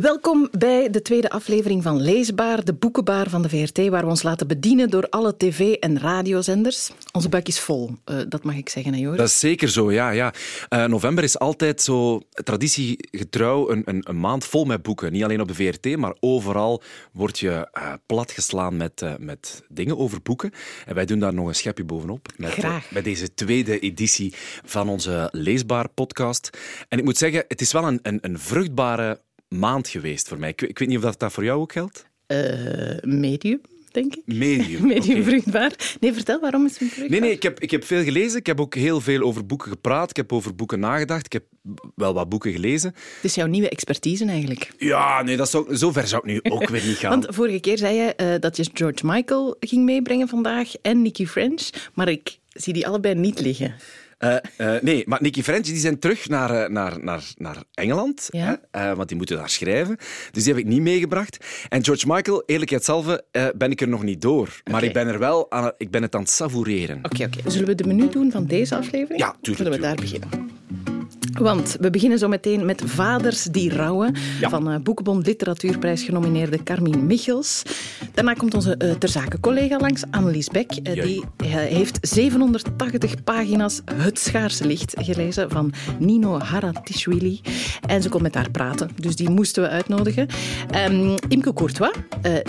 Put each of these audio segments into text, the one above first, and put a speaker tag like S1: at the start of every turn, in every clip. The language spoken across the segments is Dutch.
S1: Welkom bij de tweede aflevering van Leesbaar, de boekenbaar van de VRT, waar we ons laten bedienen door alle tv- en radiozenders. Onze buik is vol, uh, dat mag ik zeggen, hè, Joris?
S2: Dat is zeker zo, ja. ja. Uh, november is altijd zo traditiegetrouw een, een, een, maand vol met boeken. Niet alleen op de VRT, maar overal word je uh, platgeslaan met, met dingen over boeken. En wij doen daar nog een schepje bovenop. Met,
S1: Graag.
S2: Bij deze tweede editie van onze Leesbaar-podcast. En ik moet zeggen, het is wel een, een, een vruchtbare maand geweest voor mij. Ik, ik weet niet of dat, dat voor jou ook geldt?
S1: Uh, medium. Denk ik.
S2: Medium.
S1: Medium
S2: okay.
S1: vruchtbaar. Nee, vertel, waarom is het vruchtbaar?
S2: Nee, nee ik, heb, ik heb veel gelezen. Ik heb ook heel veel over boeken gepraat. Ik heb over boeken nagedacht. Ik heb wel wat boeken gelezen.
S1: Het is jouw nieuwe expertise eigenlijk.
S2: Ja, nee, dat zou, zover zou ik nu ook weer niet gaan.
S1: Want vorige keer zei je uh, dat je George Michael ging meebrengen vandaag en Nicky French, maar ik zie die allebei niet liggen.
S2: Uh, uh, nee, maar Nicky French die zijn terug naar, uh, naar, naar, naar Engeland,
S1: ja?
S2: hè? want die moeten daar schrijven. Dus die heb ik niet meegebracht. En George Michael, eerlijkheidshalve, ben ik er nog niet door. Maar
S1: okay.
S2: ik ben er wel aan, ik ben het aan het savoureren.
S1: Oké, okay, oké. Zullen we de menu doen van deze aflevering?
S2: Ja, tuurlijk.
S1: Zullen we daar beginnen? Want we beginnen zo meteen met Vaders die rouwen
S2: ja.
S1: van uh, Boekenbond Literatuurprijs genomineerde Carmien Michels. Daarna komt onze uh, ter zake collega langs, Annelies Beck. Uh, die heeft 780 pagina's Het Schaarse Licht gelezen van Nino Haratischvili. En ze komt met haar praten, dus die moesten we uitnodigen. Um, Imke Courtois,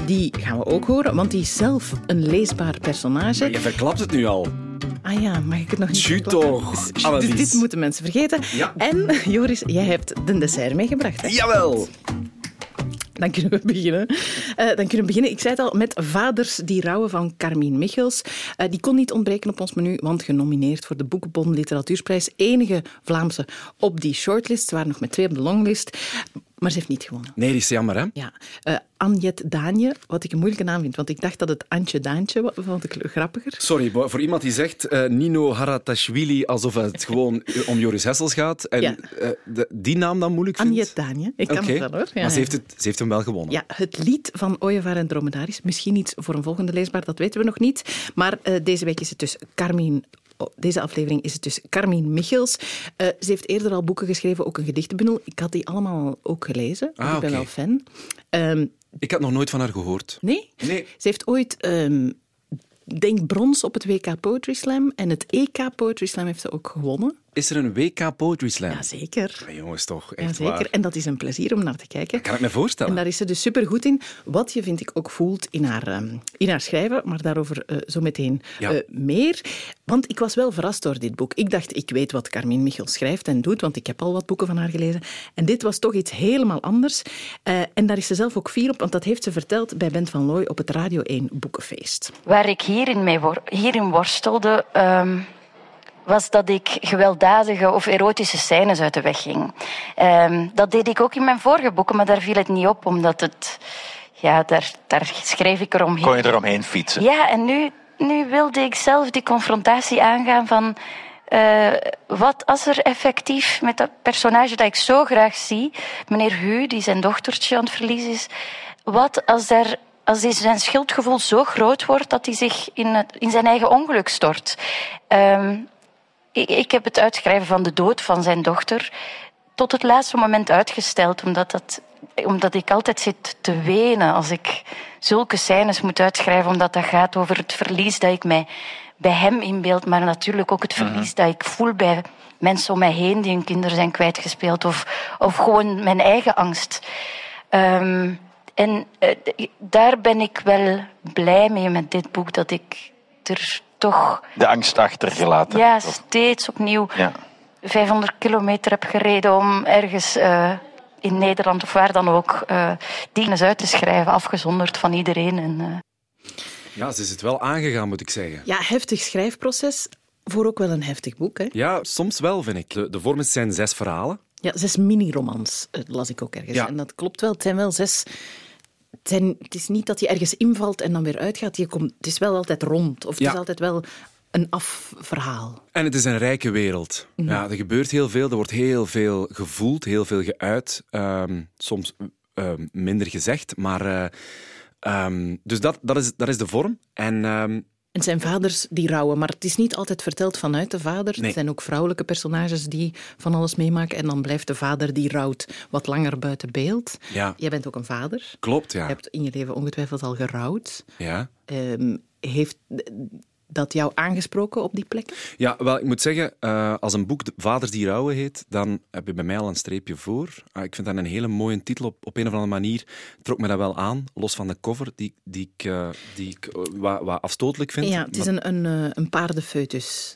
S1: die gaan we ook horen, want die is zelf een leesbaar personage.
S2: Maar je verklapt het nu al.
S1: Ah ja, mag ik het nog niet
S2: Tju toch,
S1: Dus dit moeten mensen vergeten.
S2: Ja.
S1: En Joris, jij hebt de dessert meegebracht. Hè?
S2: Jawel.
S1: Dan kunnen we beginnen. Uh, dan kunnen we beginnen. Ik zei het al, met Vaders die rouwen van Carmien Michels. Uh, die kon niet ontbreken op ons menu, want genomineerd voor de Boekenbon Literatuurprijs. Enige Vlaamse op die shortlist. Ze waren nog met twee op de longlist. Maar ze heeft niet gewonnen.
S2: Nee, die is jammer, hè?
S1: Ja. Uh, Anjet Daanje, wat ik een moeilijke naam vind, want ik dacht dat het Antje Daantje was, vond ik grappiger.
S2: Sorry, voor iemand die zegt uh, Nino Haratashvili alsof het gewoon om Joris Hessels gaat en
S1: ja.
S2: uh, de, die naam dan moeilijk vindt.
S1: Anjet Daanje, ik kan
S2: okay.
S1: het wel hoor. Ja,
S2: maar ze heeft, het, ze heeft hem wel gewonnen.
S1: Ja, het lied van Ooievaar en Dromedaris, misschien iets voor een volgende leesbaar, dat weten we nog niet. Maar deze week is het dus Carmien deze aflevering is het dus Carmien Michels. Uh, ze heeft eerder al boeken geschreven, ook een gedichtenbundel. Ik had die allemaal ook gelezen.
S2: Ah,
S1: ik ben
S2: okay.
S1: wel fan. Um,
S2: ik had nog nooit van haar gehoord.
S1: Nee?
S2: Nee.
S1: Ze heeft ooit, um, denk brons op het WK Poetry Slam. En het EK Poetry Slam heeft ze ook gewonnen.
S2: Is er een WK Poetry Slam?
S1: Jazeker.
S2: Ja, jongens, toch? Echt
S1: ja, zeker.
S2: Waar.
S1: En dat is een plezier om naar te kijken.
S2: Dat kan ik me voorstellen.
S1: En daar is ze dus supergoed in. Wat je, vind ik, ook voelt in haar, um, in haar schrijven. Maar daarover uh, zo meteen
S2: ja.
S1: uh, meer. Want ik was wel verrast door dit boek. Ik dacht, ik weet wat Carmien Michel schrijft en doet, want ik heb al wat boeken van haar gelezen. En dit was toch iets helemaal anders. Uh, en daar is ze zelf ook fier op, want dat heeft ze verteld bij Bent van Looy op het Radio 1 Boekenfeest.
S3: Waar ik hierin, mee wor hierin worstelde... Um was dat ik gewelddadige of erotische scènes uit de weg ging. Um, dat deed ik ook in mijn vorige boeken, maar daar viel het niet op, omdat het... Ja, daar, daar schreef ik eromheen.
S4: Kon je eromheen fietsen?
S3: Ja, en nu, nu wilde ik zelf die confrontatie aangaan van... Uh, wat als er effectief met dat personage dat ik zo graag zie, meneer Hu, die zijn dochtertje aan het verliezen is, wat als er als zijn schuldgevoel zo groot wordt dat hij zich in, het, in zijn eigen ongeluk stort. Um, ik, ik heb het uitschrijven van de dood van zijn dochter tot het laatste moment uitgesteld, omdat, dat, omdat ik altijd zit te wenen als ik zulke scènes moet uitschrijven, omdat dat gaat over het verlies dat ik mij bij hem inbeeld, maar natuurlijk ook het verlies dat ik voel bij mensen om mij heen die hun kinderen zijn kwijtgespeeld, of, of gewoon mijn eigen angst. Um, en uh, daar ben ik wel blij mee met dit boek, dat ik er toch...
S4: De angst achtergelaten.
S3: Ja, steeds opnieuw
S4: ja.
S3: 500 kilometer heb gereden om ergens uh, in Nederland of waar dan ook uh, dingen uit te schrijven, afgezonderd van iedereen. En, uh...
S2: Ja, ze is het wel aangegaan, moet ik zeggen.
S1: Ja, heftig schrijfproces. Voor ook wel een heftig boek, hè?
S2: Ja, soms wel, vind ik. De, de vorm zijn zes verhalen.
S1: Ja, zes mini-romans, las ik ook ergens.
S2: Ja.
S1: En dat klopt wel. Het zijn wel zes... Het, zijn, het is niet dat je ergens invalt en dan weer uitgaat. Je komt, het is wel altijd rond. Of het
S2: Ja.
S1: is altijd wel een afverhaal.
S2: En het is een rijke wereld. Ja, er gebeurt heel veel, er wordt heel veel gevoeld, heel veel geuit. Ehm, soms ehm, minder gezegd, maar... eh, ehm, dus dat, dat, is, dat is de vorm. En
S1: het zijn vaders die rouwen, maar het is niet altijd verteld vanuit de vader.
S2: Nee.
S1: Het zijn ook vrouwelijke personages die van alles meemaken. En dan blijft de vader die rouwt wat langer buiten beeld.
S2: Ja.
S1: Jij bent ook een vader.
S2: Klopt,
S1: Je
S2: ja.
S1: hebt in je leven ongetwijfeld al gerouwd.
S2: ja.
S1: Ehm, heeft dat jou aangesproken op die plek?
S2: Ja, wel, ik moet zeggen, eh, als een boek de Vaders die rouwen heet, dan heb je bij mij al een streepje voor. Ah, ik vind dat een hele mooie titel. Op, op een of andere manier trok me dat wel aan, los van de cover, die, die ik, eh, die ik eh, wat, wat afstotelijk vind.
S1: Ja, het is
S2: Maar-
S1: een, een, een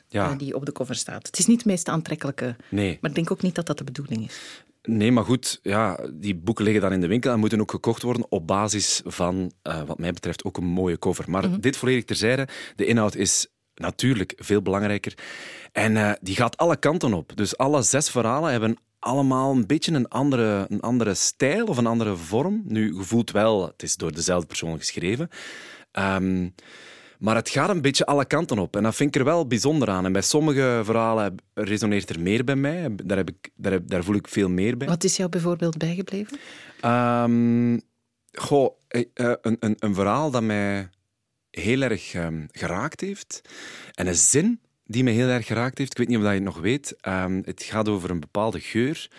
S2: Ja.
S1: eh, die op de cover staat. Het is niet het meest aantrekkelijke,
S2: Nee.
S1: maar ik denk ook niet dat dat de bedoeling is.
S2: Nee, maar goed, ja, die boeken liggen dan in de winkel en moeten ook gekocht worden op basis van, eh, wat mij betreft, ook een mooie cover. Maar dit volledig terzijde, de inhoud is natuurlijk veel belangrijker. En eh, die gaat alle kanten op. Dus alle zes verhalen hebben allemaal een beetje een andere, een andere stijl of een andere vorm. Nu, je voelt wel, het is door dezelfde persoon geschreven. Ehm, maar het gaat een beetje alle kanten op. En dat vind ik er wel bijzonder aan. En bij sommige verhalen resoneert er meer bij mij. Daar, heb ik, daar, heb- daar voel ik veel meer bij.
S1: Wat is jou bijvoorbeeld bijgebleven?
S2: Goh, eh, een, een, een verhaal dat mij heel erg ehm, geraakt heeft. En een zin die mij heel erg geraakt heeft. Ik weet niet of dat je het nog weet. Ehm, het gaat over een bepaalde geur.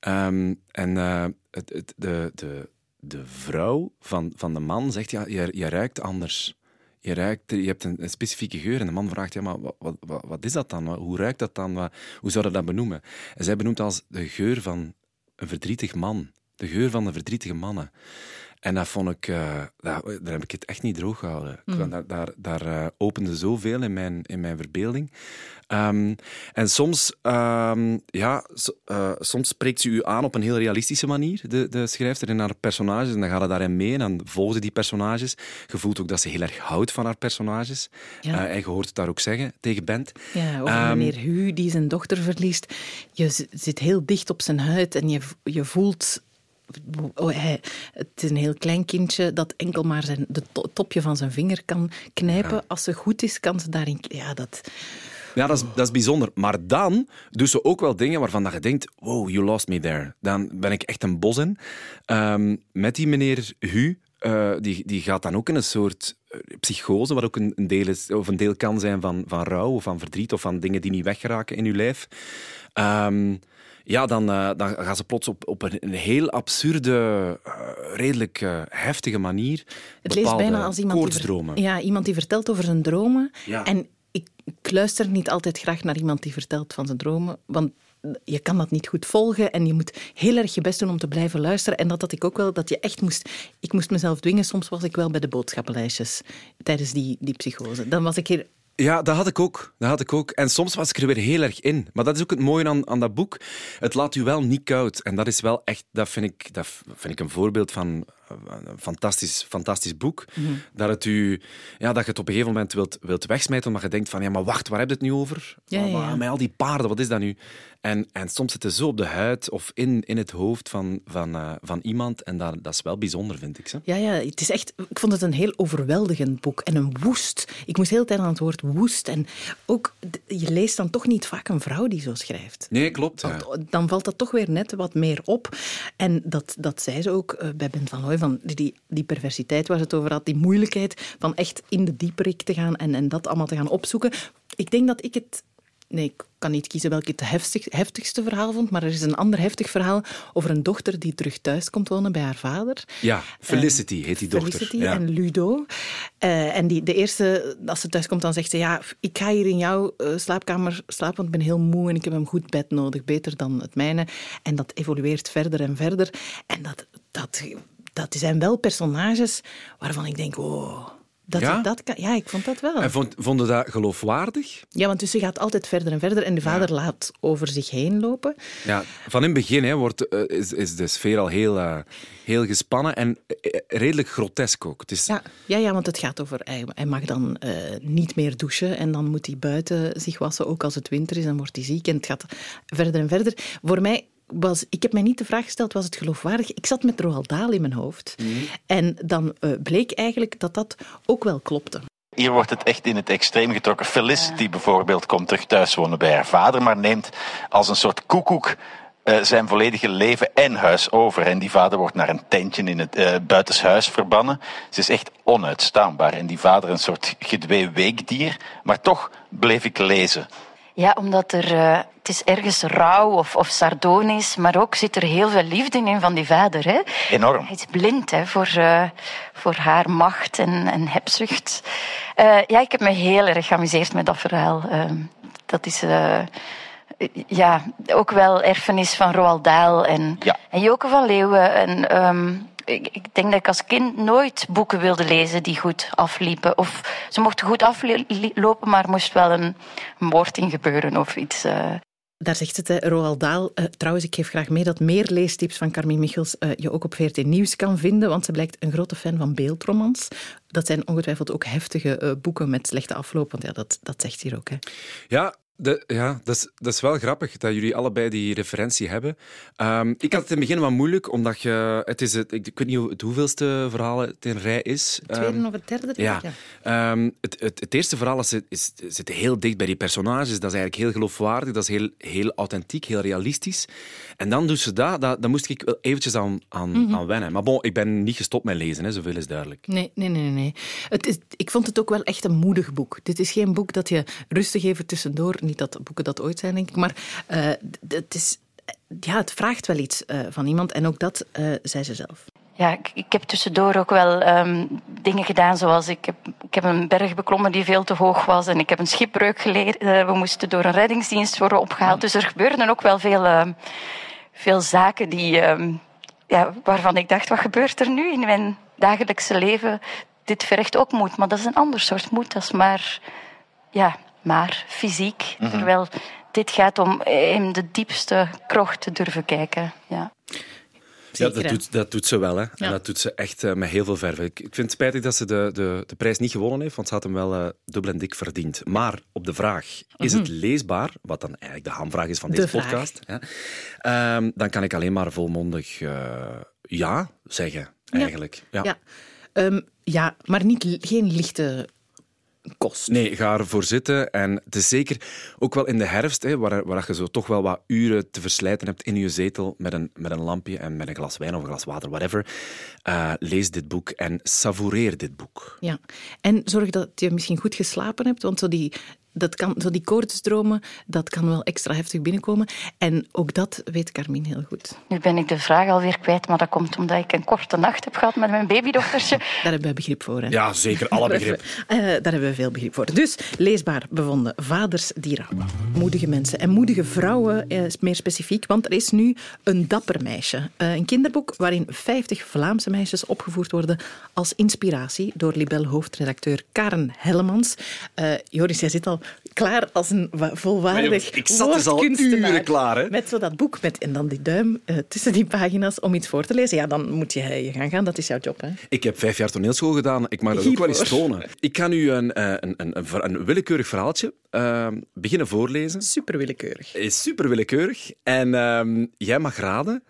S2: En eh, het, het, de, de, de vrouw van, van de man zegt, ja, je, je ruikt anders. Je, ruikt, je hebt een, een specifieke geur. En de man vraagt, ja, maar wat, wat, wat, is dat dan? Hoe ruikt dat dan? Wat, hoe zou je dat benoemen? En zij benoemt als de geur van een verdrietig man. De geur van de verdrietige mannen. En dat vond ik, eh, daar, daar heb ik het echt niet droog gehouden. Ik- Daar, daar, daar eh, opende zoveel in mijn, in mijn verbeelding. Ehm, en soms, ehm, ja, eh, soms spreekt ze u aan op een heel realistische manier, de, de schrijfster, in haar personages. En dan gaat het daarin mee en dan volgt ze die personages. Je voelt ook dat ze heel erg houdt van haar personages.
S1: Ja.
S2: Eh, en je hoort het daar ook zeggen tegen Bent.
S1: Ja, over
S2: Ehm,
S1: meneer Hu die zijn dochter verliest. Je zit heel dicht op zijn huid en je, je voelt... Oh, hij, het is een heel klein kindje dat enkel maar zijn, de to- topje van zijn vinger kan knijpen. Als ze goed is, kan ze daarin... Ja, dat...
S2: Ja, dat is, dat is bijzonder. Maar dan doet ze ook wel dingen waarvan dat je denkt, wow, you lost me there. Dan ben ik echt een bos in. Ehm, met die meneer Hu, eh, die, die gaat dan ook in een soort eh, psychose, wat ook een, een deel, is, of een deel kan zijn van, van rouw of van verdriet of van dingen die niet weggeraken in je lijf. Ehm, ja, dan, eh, dan gaan ze plots op, op een, een heel absurde, redelijk heftige manier
S1: Het leest bijna als iemand die, ver-
S2: koortsdromen.
S1: ja, iemand die vertelt over zijn dromen.
S2: Ja.
S1: En ik, luister niet altijd graag naar iemand die vertelt van zijn dromen, want je kan dat niet goed volgen en je moet heel erg je best doen om te blijven luisteren. En dat had ik ook wel, dat je echt moest... Ik moest mezelf dwingen. Soms was ik wel bij de boodschappenlijstjes tijdens die, die psychose. Dan was ik hier...
S2: Ja, dat had ik ook. Dat had ik ook. En soms was ik er weer heel erg in. Maar dat is ook het mooie aan, aan dat boek. Het laat u wel niet koud. En dat is wel echt, dat vind ik, dat vind ik een voorbeeld van een fantastisch, fantastisch boek.
S1: Mhm.
S2: Dat, het u, ja, dat je het op een gegeven moment wilt, wilt wegsmijten, omdat je denkt van, ja, maar wacht, waar heb je het nu over?
S1: Ja, ja,
S2: Maar-
S1: ja.
S2: Met al die paarden, wat is dat nu? En, en soms zit het zo op de huid of in, in het hoofd van, van, eh, van iemand. En dat, dat is wel bijzonder, vind ik. Zo.
S1: Ja, ja, het is echt... Ik vond het een heel overweldigend boek. En een woest. Ik moest de hele tijd aan het woord woest. En ook, je leest dan toch niet vaak een vrouw die zo schrijft.
S2: Nee, klopt. ja.
S1: Want Dan valt dat toch weer net wat meer op. En dat, dat zei ze ook eh, bij Ben van Van die, die perversiteit waar ze het over had, die moeilijkheid van echt in de dieperik te gaan en, en dat allemaal te gaan opzoeken. Ik denk dat ik het... Nee, ik kan niet kiezen welk ik het heftig, heftigste verhaal vond, maar er is een ander heftig verhaal over een dochter die terug thuis komt wonen bij haar vader.
S2: Ja, Felicity heet die dochter.
S1: Felicity
S2: ja.
S1: en Ludo. Eh, en die, de eerste, als ze thuis komt, dan zegt ze: Ja, ik ga hier in jouw eh, slaapkamer slapen, want ik ben heel moe en ik heb een goed bed nodig, beter dan het mijne. En dat evolueert verder en verder. En dat, dat, dat zijn wel personages waarvan ik denk: Oh. Dat,
S2: Ja?
S1: dat kan, ja, ik vond dat wel.
S2: En vond, vonden dat geloofwaardig?
S1: Ja, want dus ze gaat altijd verder en verder en de vader laat over zich heen lopen.
S2: Ja, van in het begin hè, wordt, eh, is, is de sfeer al heel, eh, heel gespannen en eh, redelijk grotesk ook. Het is,
S1: Ja, ja, ja want het gaat over... Hij, hij mag dan niet meer douchen en dan moet hij buiten zich wassen, ook als het winter is, dan wordt hij ziek. En het gaat verder en verder. Voor mij was... Ik heb mij niet de vraag gesteld, was het geloofwaardig? Ik zat met Roald Dahl in mijn hoofd. En dan eh, bleek eigenlijk dat dat ook wel klopte.
S4: Hier wordt het echt in het extreem getrokken. Felicity bijvoorbeeld komt terug thuis wonen bij haar vader, maar neemt als een soort koekoek uh, zijn volledige leven en huis over. En die vader wordt naar een tentje in het uh, buitenshuis verbannen. Ze is echt onuitstaanbaar. En die vader een soort gedwee weekdier. Maar toch bleef ik lezen.
S3: Ja, omdat er, uh, het is ergens rauw of, of sardonisch, maar ook zit er heel veel liefde in van die vader. Hè?
S4: Enorm.
S3: Hij is blind hè, voor, uh, voor haar macht en, en hebzucht. Uh, ja, ik heb me heel erg geamuseerd met dat verhaal. Ehm, dat is ja, ook wel erfenis van Roald Dahl en,
S4: ja.
S3: en Joke van Leeuwen. En, um, ik, ik, denk dat ik als kind nooit boeken wilde lezen die goed afliepen. Of ze mochten goed aflopen, maar er moest wel een moord in gebeuren of iets. Uh.
S1: Daar zegt het, Roald Dahl. Uh, trouwens, ik geef graag mee dat meer leestips van Carmien Michels uh, je ook op VRT Nieuws kan vinden, want ze blijkt een grote fan van beeldromans. Dat zijn ongetwijfeld ook heftige boeken met slechte afloop, want ja, dat, dat zegt hier ook. Hè.
S2: Ja, de, ja, dat is, dat is wel grappig dat jullie allebei die referentie hebben. Um, ik had het in het begin wat moeilijk, omdat je... Het is het, ik, weet niet het hoeveelste verhaal het in rij is.
S1: Het tweede um, of het derde?
S2: Ja. ja. Um, het, het, het, eerste verhaal is, is, zit heel dicht bij die personages. Dat is eigenlijk heel geloofwaardig, dat is heel, heel authentiek, heel realistisch. En dan doet ze dat, dat, daar moest ik wel eventjes aan, aan, mm -hmm. aan wennen. Maar bon, ik ben niet gestopt met lezen, hè, zoveel is duidelijk.
S1: Nee, nee, nee. nee. Het is, ik vond het ook wel echt een moedig boek. Dit is geen boek dat je rustig even tussendoor niet dat boeken dat ooit zijn, denk ik. Maar uh, het, is, ja, het vraagt wel iets uh, van iemand. En ook dat uh, zei ze zelf.
S3: Ja, ik, ik, heb tussendoor ook wel um, dingen gedaan, zoals ik heb, ik heb een berg beklommen die veel te hoog was en ik heb een schipbreuk geleerd. we moesten door een reddingsdienst worden opgehaald. Dus er gebeurden ook wel veel, uh, veel zaken die, um, ja, waarvan ik dacht, wat gebeurt er nu in mijn dagelijkse leven? Dit vergt ook moed, maar dat is een ander soort moed. Dat is maar ja, maar fysiek. Mm -hmm. Terwijl dit gaat om in de diepste krocht te durven kijken. Ja.
S2: Zeker, ja, dat doet, dat doet ze wel. Hè. Ja. En dat doet ze echt uh, met heel veel verve. Ik, ik, vind het spijtig dat ze de, de, de prijs niet gewonnen heeft, want ze had hem wel uh, dubbel en dik verdiend. Maar op de vraag, is mm -hmm. het leesbaar? Wat dan eigenlijk de hamvraag is van
S1: de
S2: deze
S1: vraag.
S2: podcast. Ja, um, dan kan ik alleen maar volmondig uh, ja zeggen, eigenlijk.
S1: Ja, ja. Um, ja maar niet, geen lichte kost.
S2: Nee, ga ervoor zitten. En het is zeker ook wel in de herfst, hè, waar, waar je zo toch wel wat uren te verslijten hebt in je zetel met een, met een lampje en met een glas wijn of een glas water, whatever. Uh, lees dit boek en savoureer dit boek.
S1: Ja, en zorg dat je misschien goed geslapen hebt, want zo die, dat kan, zo die koortsdromen, dat kan wel extra heftig binnenkomen. En ook dat weet Carmien heel goed.
S3: Nu ben ik de vraag alweer kwijt, maar dat komt omdat ik een korte nacht heb gehad met mijn babydochtertje.
S1: Daar hebben we begrip voor. Hè?
S2: Ja, zeker. Alle begrip.
S1: uh, daar hebben we veel begrip voor. Dus, leesbaar bevonden. Vaders die rouwen. Moedige mensen en moedige vrouwen, uh, meer specifiek, want er is nu een dapper meisje. Uh, een kinderboek waarin 50 Vlaamse meisjes opgevoerd worden als inspiratie door Libel-hoofdredacteur Karen Hellemans. Joris, jij zit al klaar als een volwaardig
S2: Ik zat dus al uren klaar. Hè?
S1: Met zo dat boek met, en dan die duim uh, tussen die pagina's om iets voor te lezen. Ja, dan moet je je gaan gaan. Dat is jouw job. Hè?
S2: Ik heb vijf jaar toneelschool gedaan. Ik mag dat Hiervoor. ook wel eens tonen. Ik ga nu een, een, een, een, een willekeurig verhaaltje uh, beginnen voorlezen.
S1: Super willekeurig.
S2: Is super willekeurig. En uh, jij mag raden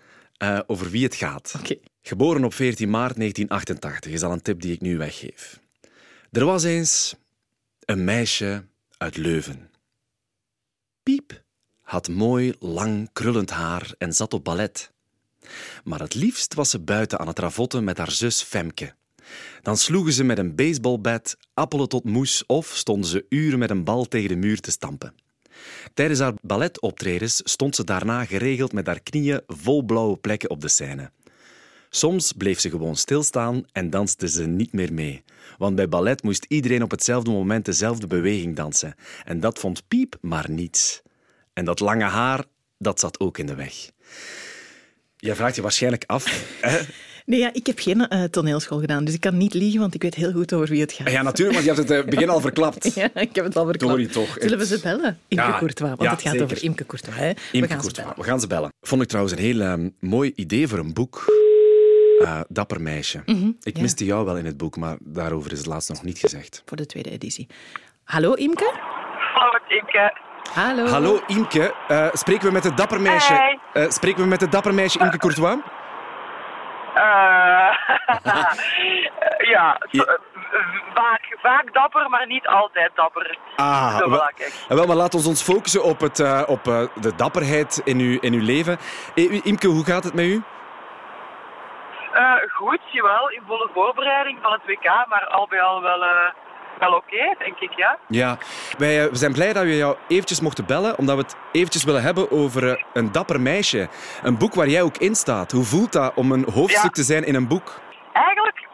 S2: over wie het gaat.
S1: Okay.
S2: Geboren op 14 maart 1988 is al een tip die ik nu weggeef. Er was eens een meisje uit Leuven. Piep had mooi, lang, krullend haar en zat op ballet. Maar het liefst was ze buiten aan het ravotten met haar zus Femke. Dan sloegen ze met een baseballbat appelen tot moes of stonden ze uren met een bal tegen de muur te stampen. Tijdens haar balletoptredens stond ze daarna geregeld met haar knieën vol blauwe plekken op de scène. Soms bleef ze gewoon stilstaan en danste ze niet meer mee. Want bij ballet moest iedereen op hetzelfde moment dezelfde beweging dansen. En dat vond Piep maar niets. En dat lange haar, dat zat ook in de weg. Jij vraagt je waarschijnlijk af... Hè?
S1: Nee, ja, ik heb geen uh, toneelschool gedaan, dus ik kan niet liegen, want ik weet heel goed over wie het gaat.
S2: Ja, natuurlijk, want je hebt het uh, begin al verklapt.
S1: ja, ik heb het al verklapt.
S2: Sorry, toch.
S1: Zullen we ze bellen? Imke ja, Courtois, want ja, het gaat zeker. over Imke Courtois. Hè?
S2: Imke we, gaan Courtois. we gaan ze bellen. Vond ik trouwens een heel um, mooi idee voor een boek. Uh, dapper meisje. Mm -hmm, ik ja. miste jou wel in het boek, maar daarover is het laatst nog niet gezegd.
S1: Voor de tweede editie. Hallo Imke?
S5: Hallo Imke.
S1: Hallo.
S2: Hallo Imke. Uh, spreken we met het dapper meisje?
S5: Hey.
S2: Uh, spreken we met het dapper meisje Imke Courtois?
S5: ja, ja. Vaak, vaak dapper, maar niet altijd dapper.
S2: Ah,
S5: Zo
S2: wel, wel, maar laten we ons focussen op, het, eh, op eh, de dapperheid in uw, in uw leven. Eh, Imke, hoe gaat het met u?
S5: Eh, goed, jawel, in volle voorbereiding van het WK, maar al bij al wel, eh, wel oké, denk ik, ja.
S2: Ja, wij eh, we zijn blij dat we jou eventjes mochten bellen, omdat we het eventjes willen hebben over een dapper meisje. Een boek waar jij ook in staat. Hoe voelt dat om een hoofdstuk
S5: Ja.
S2: te zijn in een boek?
S5: Eigenlijk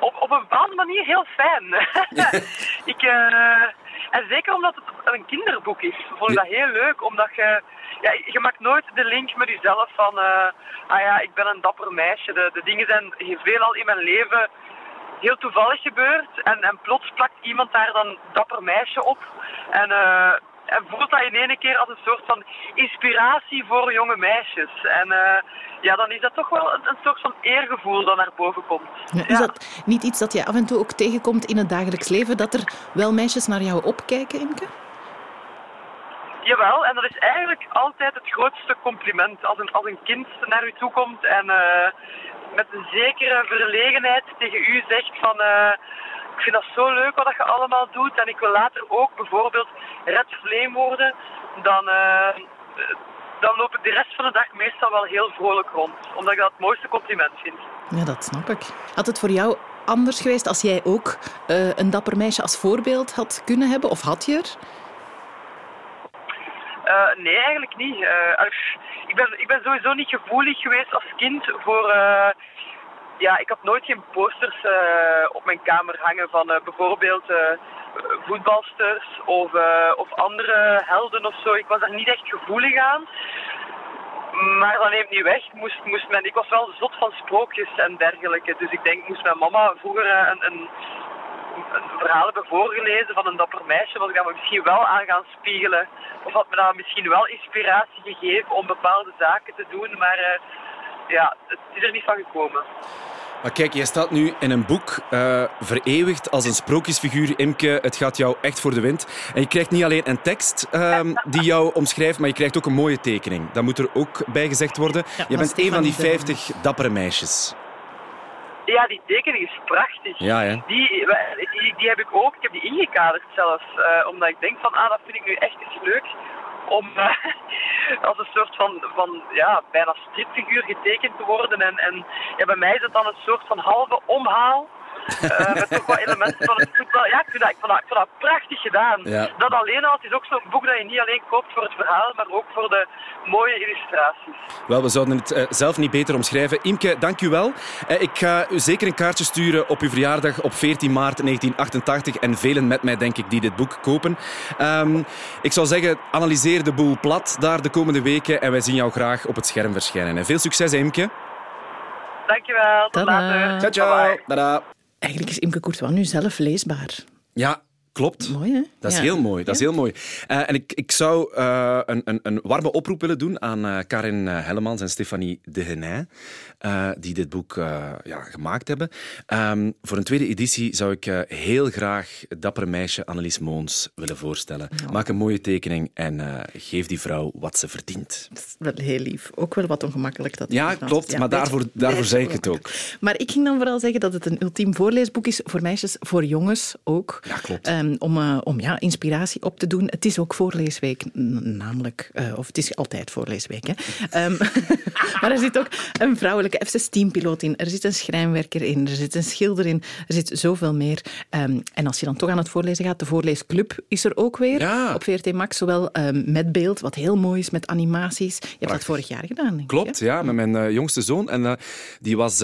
S5: op, op een bepaalde manier heel fijn. ik, en zeker omdat het een kinderboek is, vond ik dat heel leuk. Omdat je, ja, je maakt nooit de link met jezelf van, eh, ah ja, ik ben een dapper meisje. De, de dingen zijn veelal in mijn leven heel toevallig gebeurd. En, en plots plakt iemand daar dan dapper meisje op. En, eh, en voelt dat in ene keer als een soort van inspiratie voor jonge meisjes. En eh, ja, dan is dat toch wel een, een soort van eergevoel dat naar boven komt.
S1: Ja, Is dat niet iets dat je af en toe ook tegenkomt in het dagelijks leven? Dat er wel meisjes naar jou opkijken, Imke?
S5: Jawel, en dat is eigenlijk altijd het grootste compliment. Als een, als een kind naar u toe komt en eh, met een zekere verlegenheid tegen u zegt van... eh, ik vind dat zo leuk wat je allemaal doet en ik wil later ook bijvoorbeeld Red Flame worden, dan, eh, dan loop ik de rest van de dag meestal wel heel vrolijk rond. Omdat ik dat het mooiste compliment vind.
S1: Ja, dat snap ik. Had het voor jou anders geweest als jij ook een dapper meisje als voorbeeld had kunnen hebben? Of had je er?
S5: Eh, nee, eigenlijk niet. Eh, ik, ben, ik ben sowieso niet gevoelig geweest als kind voor. eh, ja, ik had nooit geen posters op mijn kamer hangen van bijvoorbeeld voetbalsters of, of andere helden of zo. Ik was daar niet echt gevoelig aan. Maar dat neemt niet weg. Moest, moest men, ik was wel zot van sprookjes en dergelijke. Dus ik denk, moest mijn mama vroeger een, een, een verhaal hebben voorgelezen van een dapper meisje, was ik dat me misschien wel aan gaan spiegelen. Of had me dat misschien wel inspiratie gegeven om bepaalde zaken te doen. Maar eh, ja, het is er niet van gekomen.
S2: Maar kijk, jij staat nu in een boek eh, vereeuwigd als een sprookjesfiguur. Imke, het gaat jou echt voor de wind. En je krijgt niet alleen een tekst ehm, die jou omschrijft, maar je krijgt ook een mooie tekening. Dat moet er ook bij gezegd worden. je bent een van die
S1: Stefanie
S2: 50 dappere meisjes.
S5: Ja, die tekening is prachtig.
S2: Ja, hè?
S5: Die, die, die heb ik ook, ik heb die ingekaderd zelfs. eh, omdat ik denk van, ah, dat vind ik nu echt eens leuk. Om eh, als een soort van, van ja, bijna stripfiguur getekend te worden. En, en ja, bij mij is het dan een soort van halve omhaal. Eh, met toch wat elementen van het voetbal. Ja, ik vind dat, ik vond dat, ik vond dat prachtig gedaan.
S2: Ja.
S5: Dat alleen al, het is ook zo'n boek dat je niet alleen koopt voor het verhaal, maar ook voor de mooie illustraties.
S2: Wel, we zouden het eh, zelf niet beter omschrijven. Imke, dank u wel. Eh, ik ga u zeker een kaartje sturen op uw verjaardag op 14 maart 1988. En velen met mij, denk ik, die dit boek kopen. Ehm, ik zou zeggen, analyseer de boel plat daar de komende weken. En wij zien jou graag op het scherm verschijnen. En veel succes, Imke.
S5: Dankjewel, tot
S1: Tada.
S5: later.
S2: Ciao, ciao. Tada.
S1: Eigenlijk is Imke Courtois nu zelf leesbaar.
S2: Ja, klopt.
S1: Mooi, hè?
S2: Dat is
S1: Ja.
S2: heel mooi. Dat is heel mooi. Eh, en ik, ik zou eh, een, een, een warme oproep willen doen aan eh, Karin Hellemans en Stefanie Dehenay, eh die dit boek ja, gemaakt hebben. Ehm, voor een tweede editie zou ik heel graag het dappere meisje Annelies Moons willen voorstellen. Maak een mooie tekening en geef die vrouw wat ze verdient.
S1: Dat is wel heel lief. Ook wel wat ongemakkelijk. Dat
S2: Ja, klopt, maar daarvoor, daarvoor zei ik het ook.
S1: Maar ik ging dan vooral zeggen dat het een ultiem voorleesboek is voor meisjes, voor jongens ook.
S2: Ja, klopt.
S1: Ehm, om eh, om ja, inspiratie op te doen. Het is ook voorleesweek, namelijk. eh, of het is altijd voorleesweek. Hè. Ehm, maar er zit ook een vrouwelijke F-16-piloot in. Er zit een schrijnwerker in. Er zit een schilder in. Er zit zoveel meer. Ehm, en als je dan toch aan het voorlezen gaat, de voorleesclub is er ook weer.
S2: Ja.
S1: Op VRT Max, zowel met beeld, wat heel mooi is, met animaties. Je hebt dat vorig jaar gedaan, denk
S2: Klopt, ja, met mijn eh, jongste zoon. En die, was,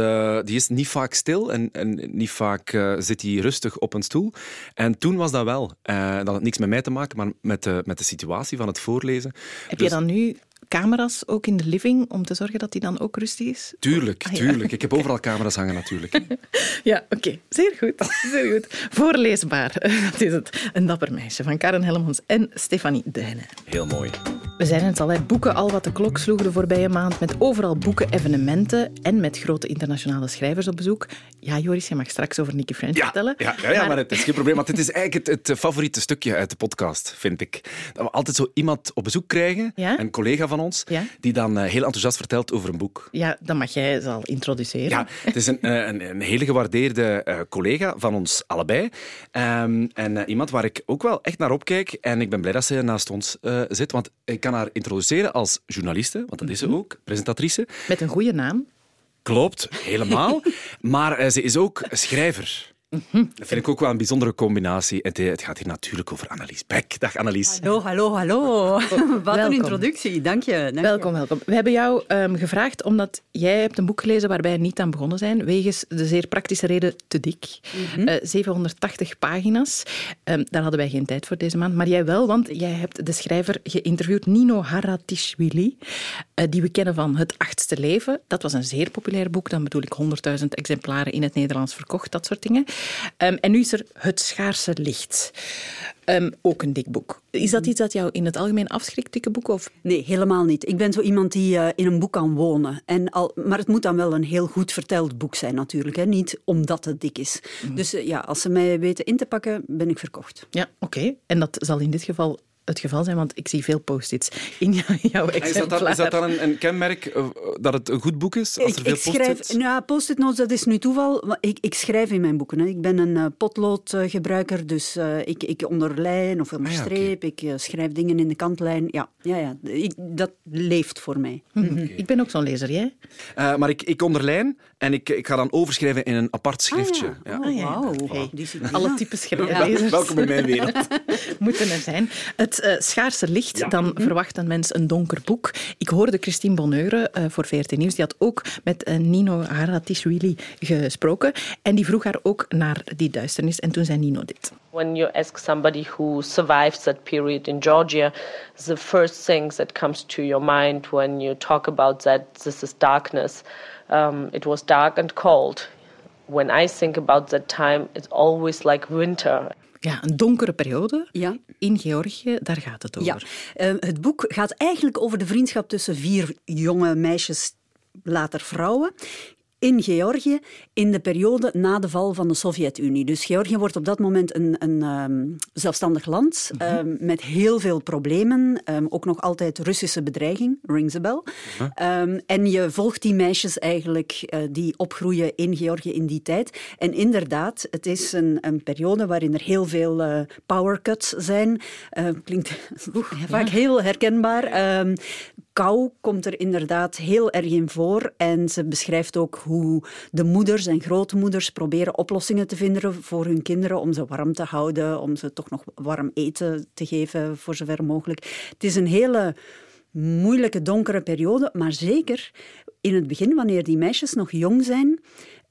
S2: die is niet vaak stil en, en niet vaak zit hij rustig op een stoel. En toen was dat wel. Eh, dat had niks met mij te maken, maar met de, met de situatie van het voorlezen.
S1: Heb
S2: Dus-
S1: je dan nu camera's ook in de living om te zorgen dat die dan ook rustig is?
S2: Tuurlijk,
S1: Ah, ja.
S2: tuurlijk. Ik heb overal camera's hangen natuurlijk.
S1: Ja, oké. Zeer goed. Zeer goed. Voorleesbaar. Dat is het. Een dapper meisje van Karen Hellemans en Stefanie Dehne.
S2: Heel mooi.
S1: We zijn het al, hè. boeken al wat de klok sloeg de voorbije maand. Met overal boeken, evenementen en met grote internationale schrijvers op bezoek. Ja, Joris, je mag straks over Nicky French
S2: Ja,
S1: vertellen.
S2: ja, ja, ja, maar het is geen probleem. Want dit is eigenlijk het, het favoriete stukje uit de podcast, vind ik. Dat we altijd zo iemand op bezoek krijgen,
S1: Ja?
S2: een collega van van ons,
S1: Ja?
S2: die dan eh, heel enthousiast vertelt over een boek.
S1: Ja, dan mag jij ze al introduceren.
S2: Ja, het is een, eh, een, een hele gewaardeerde eh, collega van ons allebei. Ehm, en iemand waar ik ook wel echt naar opkijk. En ik ben blij dat ze naast ons zit, want ik kan haar introduceren als journaliste, want dat is ze ook, presentatrice.
S1: Met een goede naam.
S2: Klopt, helemaal. maar ze is ook schrijver. Dat vind ik ook wel een bijzondere combinatie. Het, eh, het gaat hier natuurlijk over Annelies Beck. Dag Annelies.
S6: Hallo, hallo, hallo. Wat
S1: Welkom.
S6: een introductie. Dank je. dank je.
S1: Welkom, welkom. We hebben jou ehm, gevraagd omdat jij hebt een boek gelezen waar wij niet aan begonnen zijn, wegens de zeer praktische reden te dik. Eh, 780 pagina's. Ehm, daar hadden wij geen tijd voor deze maand, maar jij wel, want jij hebt de schrijver geïnterviewd, Nino Haratischvili, eh, die we kennen van Het Achtste Leven. Dat was een zeer populair boek, dan bedoel ik 100.000 exemplaren in het Nederlands verkocht, dat soort dingen. Ehm, en nu is er Het Schaarse Licht. Ehm, ook een dik boek. Is dat iets dat jou in het algemeen afschrikt, dikke boeken? Of
S6: Nee, helemaal niet. Ik ben zo iemand die eh, in een boek kan wonen. En al, maar het moet dan wel een heel goed verteld boek zijn natuurlijk. Hè? Niet omdat het dik is. Dus eh, ja, als ze mij weten in te pakken, ben ik verkocht.
S1: Ja, oké. En dat zal in dit geval het geval zijn, want ik zie veel post-its in jou- jouw
S2: Is dat
S1: exemplaar.
S2: dan, is dat dan een, een kenmerk eh, dat het een goed boek is? Als er
S6: ik,
S2: veel
S6: ik schrijf,
S2: post-its?
S6: nou, post-it notes, dat is nu toeval. maar Ik, ik schrijf in mijn boeken. Hè. Ik ben een eh, potloodgebruiker, dus eh, ik, ik onderlijn of onderstreep. Ik eh, schrijf dingen in de kantlijn. Ja, ja, ja. Ik, dat leeft voor mij.
S1: Ik ben ook zo'n lezer, jij?
S2: Eh, maar ik, ik onderlijn en ik, ik ga dan overschrijven in een apart schriftje.
S6: Ah, ja.
S2: Ja.
S6: Oh,
S1: ja.
S6: wauw.
S1: Hey.
S6: Discipline.
S1: Alle types schrijvers
S2: Welkom in mijn wereld.
S1: moeten er zijn. Het eh, schaarse licht, dan verwacht een mens een donker boek. Ik hoorde Christine Bonneure eh, voor VRT Nieuws, die had ook met eh, Nino Haratischvili gesproken. En die vroeg haar ook naar die duisternis. En toen zei Nino dit.
S7: When you ask somebody who survived that period in Georgia, the first thing that comes to your mind when you talk about that, this is darkness. Um, it was dark and cold. When I think about that time, it's always like winter.
S1: Ja, een donkere periode
S6: Ja.
S1: in Georgië, daar gaat het over.
S6: Ja, eh, het boek gaat eigenlijk over de vriendschap tussen vier jonge meisjes, later vrouwen. In Georgië, in de periode na de val van de Sovjet-Unie. Dus Georgië wordt op dat moment een, een ehm, zelfstandig land ehm, met heel veel problemen. Ehm, ook nog altijd Russische bedreiging, rings a bell. Ehm, en je volgt die meisjes eigenlijk eh, die opgroeien in Georgië in die tijd. En inderdaad, het is een, een periode waarin er heel veel eh power cuts zijn. Eh, klinkt vaak heel herkenbaar. Kou komt er inderdaad heel erg in voor. En ze beschrijft ook hoe de moeders en grootmoeders proberen oplossingen te vinden voor hun kinderen om ze warm te houden, om ze toch nog warm eten te geven voor zover mogelijk. Het is een hele moeilijke, donkere periode, maar zeker in het begin, wanneer die meisjes nog jong zijn,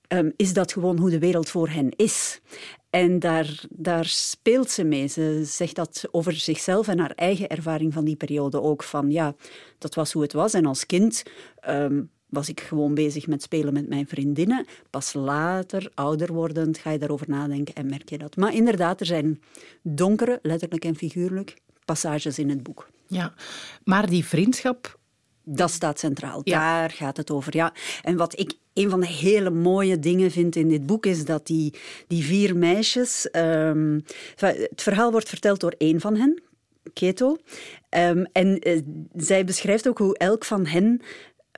S6: ehm, is dat gewoon hoe de wereld voor hen is. En daar, daar speelt ze mee. Ze zegt dat over zichzelf en haar eigen ervaring van die periode ook. Van ja, dat was hoe het was. En als kind ehm, was ik gewoon bezig met spelen met mijn vriendinnen. Pas later, ouder wordend, ga je daarover nadenken en merk je dat. Maar inderdaad, er zijn donkere, letterlijk en figuurlijk, passages in het boek.
S1: Ja, maar die vriendschap
S6: Dat staat centraal.
S1: Ja.
S6: Daar gaat het over. Ja. En wat ik een van de hele mooie dingen vind in dit boek is dat die, die vier meisjes. ehm, het verhaal wordt verteld door één van hen, Keto. Ehm, en eh, zij beschrijft ook hoe elk van hen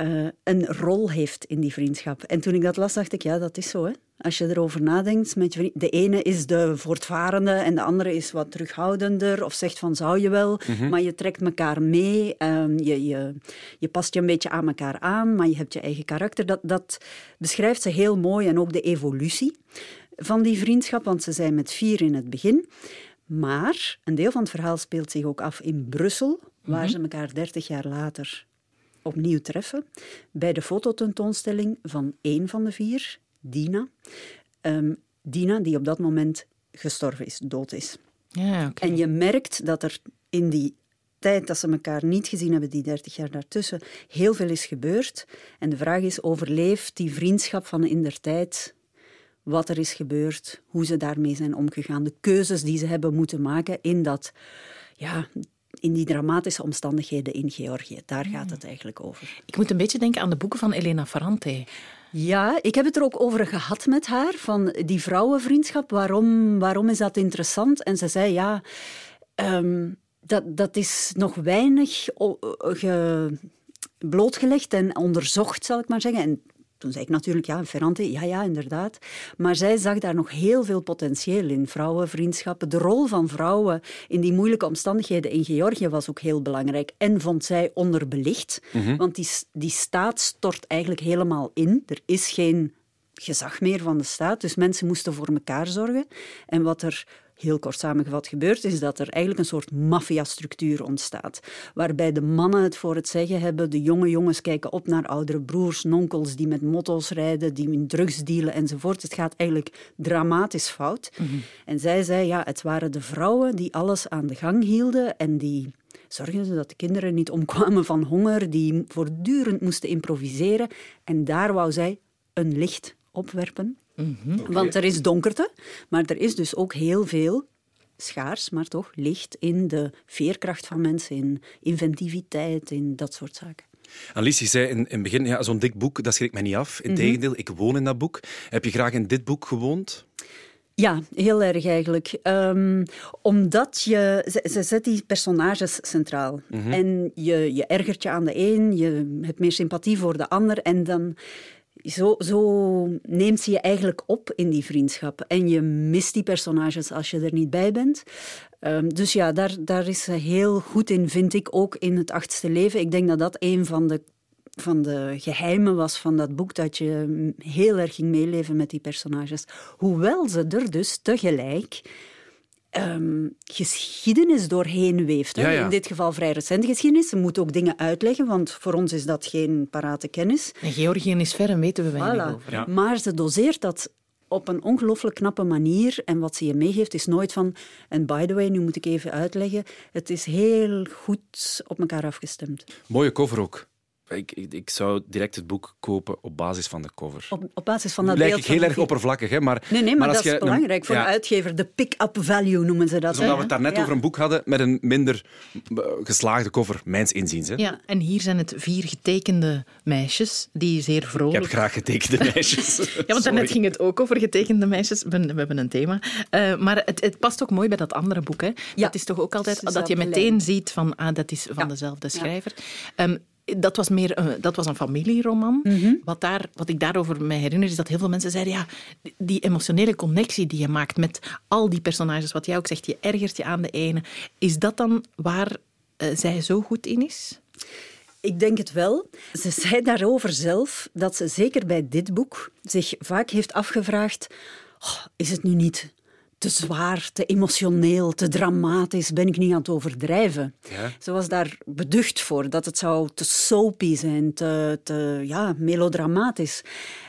S6: eh, een rol heeft in die vriendschap. En toen ik dat las, dacht ik, ja, dat is zo. Hè? Als je erover nadenkt, met je vriend, de ene is de voortvarende en de andere is wat terughoudender of zegt van zou je wel, maar je trekt elkaar mee, ehm, je, je, je past je een beetje aan elkaar aan, maar je hebt je eigen karakter. Dat, dat beschrijft ze heel mooi en ook de evolutie van die vriendschap, want ze zijn met vier in het begin. Maar een deel van het verhaal speelt zich ook af in Brussel, waar ze elkaar dertig jaar later opnieuw treffen bij de fototentoonstelling van één van de vier, Dina. Ehm, Dina, die op dat moment gestorven is, dood is.
S1: Ja.
S6: En je merkt dat er in die tijd dat ze elkaar niet gezien hebben, die dertig jaar daartussen, heel veel is gebeurd. En de vraag is, overleeft die vriendschap van in der tijd wat er is gebeurd, hoe ze daarmee zijn omgegaan, de keuzes die ze hebben moeten maken in dat, ja, in die dramatische omstandigheden in Georgië. Daar gaat het eigenlijk over.
S1: Ik moet een beetje denken aan de boeken van Elena Ferrante.
S6: Ja, ik heb het er ook over gehad met haar, van die vrouwenvriendschap. Waarom, waarom is dat interessant? En ze zei, ja, ehm, dat, dat is nog weinig ge, blootgelegd en onderzocht, zal ik maar zeggen. En toen zei ik natuurlijk, ja, Ferrante, ja, ja, inderdaad. Maar zij zag daar nog heel veel potentieel in. Vrouwenvriendschappen. De rol van vrouwen in die moeilijke omstandigheden in Georgië was ook heel belangrijk. En vond zij onderbelicht. Mhm. Want die, die staat stort eigenlijk helemaal in. Er is geen gezag meer van de staat. Dus mensen moesten voor elkaar zorgen. En wat er heel kort samengevat gebeurt, is dat er eigenlijk een soort maffiastructuur ontstaat. Waarbij de mannen het voor het zeggen hebben, de jonge jongens kijken op naar oudere broers, nonkels die met motto's rijden, die in drugs dealen enzovoort. Het gaat eigenlijk dramatisch fout. Mhm. En zij zei, ja, het waren de vrouwen die alles aan de gang hielden en die zorgden dat de kinderen niet omkwamen van honger, die voortdurend moesten improviseren. En daar wou zij een licht opwerpen. Mhm. Want er is donkerte, maar er is dus ook heel veel schaars, maar toch licht in de veerkracht van mensen, in inventiviteit, in dat soort zaken.
S2: Alice, je zei in, in het begin, ja, zo'n dik boek, dat schrikt mij niet af. Integendeel, mm ik woon in dat boek. Heb je graag in dit boek gewoond?
S6: Ja, heel erg eigenlijk. Um, omdat je, ze, ze, zet die personages centraal. Mhm. En je, je ergert je aan de een, je hebt meer sympathie voor de ander. En dan zo, zo neemt ze je eigenlijk op in die vriendschap. En je mist die personages als je er niet bij bent. Ehm, dus ja, daar, daar is ze heel goed in, vind ik, ook in het achtste leven. Ik denk dat dat een van de, van de geheimen was van dat boek, dat je heel erg ging meeleven met die personages. Hoewel ze er dus tegelijk um, geschiedenis doorheen weeft. In dit geval vrij recente geschiedenis. Ze moet ook dingen uitleggen, want voor ons is dat geen parate kennis.
S1: En Georgië is ver en weten we weinig over.
S6: Maar ze doseert dat op een ongelooflijk knappe manier. En wat ze je meegeeft is nooit van... En by the way, nu moet ik even uitleggen. Het is heel goed op elkaar afgestemd.
S2: Mooie cover ook. Ik, ik, zou direct het boek kopen op basis van de cover.
S6: Op, op basis van dat
S2: Lijkt ik heel erg oppervlakkig, hè? Maar,
S6: nee, nee, maar, dat is belangrijk voor de uitgever. De pick-up value noemen ze dat.
S2: Dus omdat we het daarnet over een boek hadden met een minder eh, geslaagde cover, mijns inziens. Hè?
S1: Ja, en hier zijn het vier getekende meisjes die zeer vrolijk...
S2: Ik heb graag getekende meisjes.
S1: ja, want daarnet ging het ook over getekende meisjes. We, we hebben een thema. Uh, maar het, het, past ook mooi bij dat andere boek. Hè? Ja. Dat is toch ook altijd dat je meteen ziet van ah, dat is van dezelfde schrijver. Um, dat was meer uh, dat was een familieroman. Mhm. wat, daar, wat ik daarover me herinner, is dat heel veel mensen zeiden: ja, die emotionele connectie die je maakt met al die personages, wat jij ook zegt, je ergert je aan de ene. Is dat dan waar uh, zij zo goed in is?
S6: Ik denk het wel. Ze zei daarover zelf dat ze zeker bij dit boek zich vaak heeft afgevraagd: oh, is het nu niet te zwaar, te emotioneel, te dramatisch, ben ik niet aan het overdrijven. Ja. Ze was daar beducht voor, dat het zou te soapy zijn, te, te ja, melodramatisch.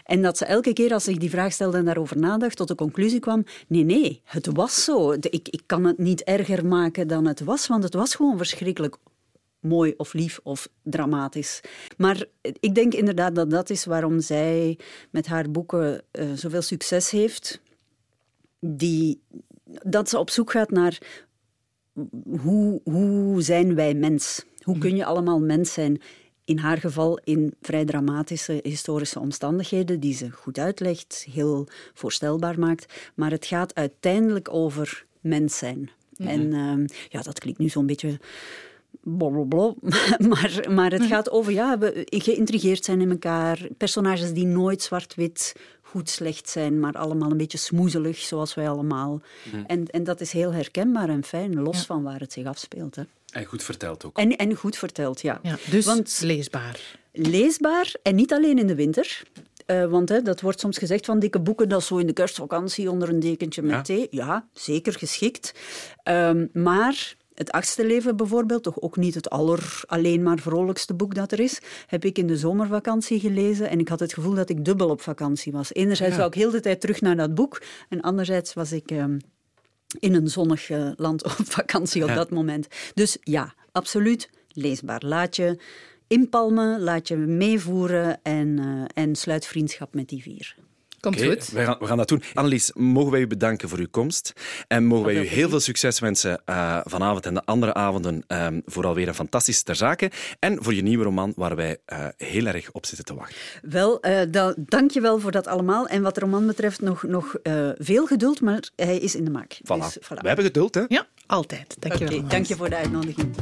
S6: En dat ze elke keer als ik die vraag stelde en daarover nadacht, tot de conclusie kwam, nee, nee, het was zo. Ik, ik kan het niet erger maken dan het was, want het was gewoon verschrikkelijk mooi of lief of dramatisch. Maar ik denk inderdaad dat dat is waarom zij met haar boeken uh, zoveel succes heeft die, dat ze op zoek gaat naar hoe, hoe zijn wij mens? Hoe kun je allemaal mens zijn? In haar geval in vrij dramatische historische omstandigheden, die ze goed uitlegt, heel voorstelbaar maakt. Maar het gaat uiteindelijk over mens zijn. Mhm. En uh, ja, dat klinkt nu zo'n beetje blablabla. maar, maar het mhm. gaat over ja, we geïntrigeerd zijn in elkaar. Personages die nooit zwart-wit goed slecht zijn, maar allemaal een beetje smoezelig, zoals wij allemaal. Mhm. En, en dat is heel herkenbaar en fijn, los van waar het zich afspeelt. Hè.
S2: En goed verteld ook.
S6: En, en goed verteld, ja.
S1: ja dus Want, leesbaar.
S6: Leesbaar, en niet alleen in de winter. Uh, want hè, dat wordt soms gezegd van dikke boeken, dat is zo in de kerstvakantie onder een dekentje met thee. Ja, zeker geschikt. Um, maar het achtste leven bijvoorbeeld, toch ook niet het aller alleen maar vrolijkste boek dat er is, heb ik in de zomervakantie gelezen en ik had het gevoel dat ik dubbel op vakantie was. Enerzijds ja. ik heel de tijd terug naar dat boek en anderzijds was ik ehm, in een zonnig uh, land op vakantie op dat moment. Dus ja, absoluut leesbaar. Laat je inpalmen, laat je meevoeren en, uh, en sluit vriendschap met die vier.
S1: Komt goed.
S2: We gaan, we gaan dat doen. Annelies, mogen wij u bedanken voor uw komst. En mogen wij u heel veel succes wensen eh, vanavond en de andere avonden. ehm vooral weer een fantastische ter zake. En voor je nieuwe roman, waar wij eh, heel erg op zitten te wachten.
S6: Wel, eh da- dank je wel voor dat allemaal. En wat de roman betreft nog, nog eh, veel geduld, maar hij is in de maak.
S2: Voilà.
S6: Dus, voilà.
S2: We hebben geduld, hè?
S1: Ja, altijd. Dank je
S6: Oké,
S1: wel.
S6: dank je voor de uitnodiging.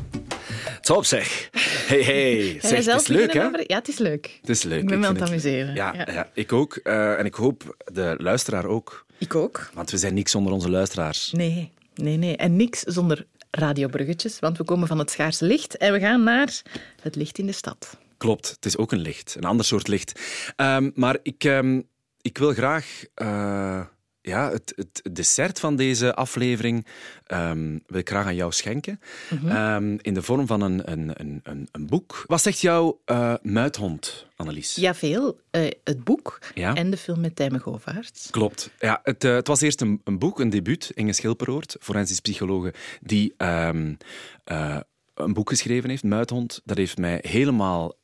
S2: Top zeg. Hey, hey. Zeg, het is leuk, hè?
S1: Ja, het is leuk.
S2: Het is leuk.
S1: Ik ben me aan het amuseren.
S2: Ja,
S1: Ja.
S2: ja. ik ook. Eh, en ik hoop de luisteraar ook.
S1: Ik ook.
S2: Want we zijn niks zonder onze luisteraars.
S1: Nee, nee, nee. En niks zonder radiobruggetjes, want we komen van het schaarse licht en we gaan naar het licht in de stad.
S2: Klopt, het is ook een licht. Een ander soort licht. Ehm, maar ik, ehm, ik wil graag... eh, ja, het, het dessert van deze aflevering ehm, wil ik graag aan jou schenken. Ehm, in de vorm van een, een, een, een, boek. Wat zegt jouw eh muithond, Annelies?
S1: Ja, veel. Eh, het boek
S2: Ja.
S1: en de film met Tijmen Govaerts.
S2: Klopt. Ja, het, eh, het was eerst een, een boek, een debuut. Inge Schilperoort, forensisch psychologe, die ehm, eh, een boek geschreven heeft, Muithond. Dat heeft mij helemaal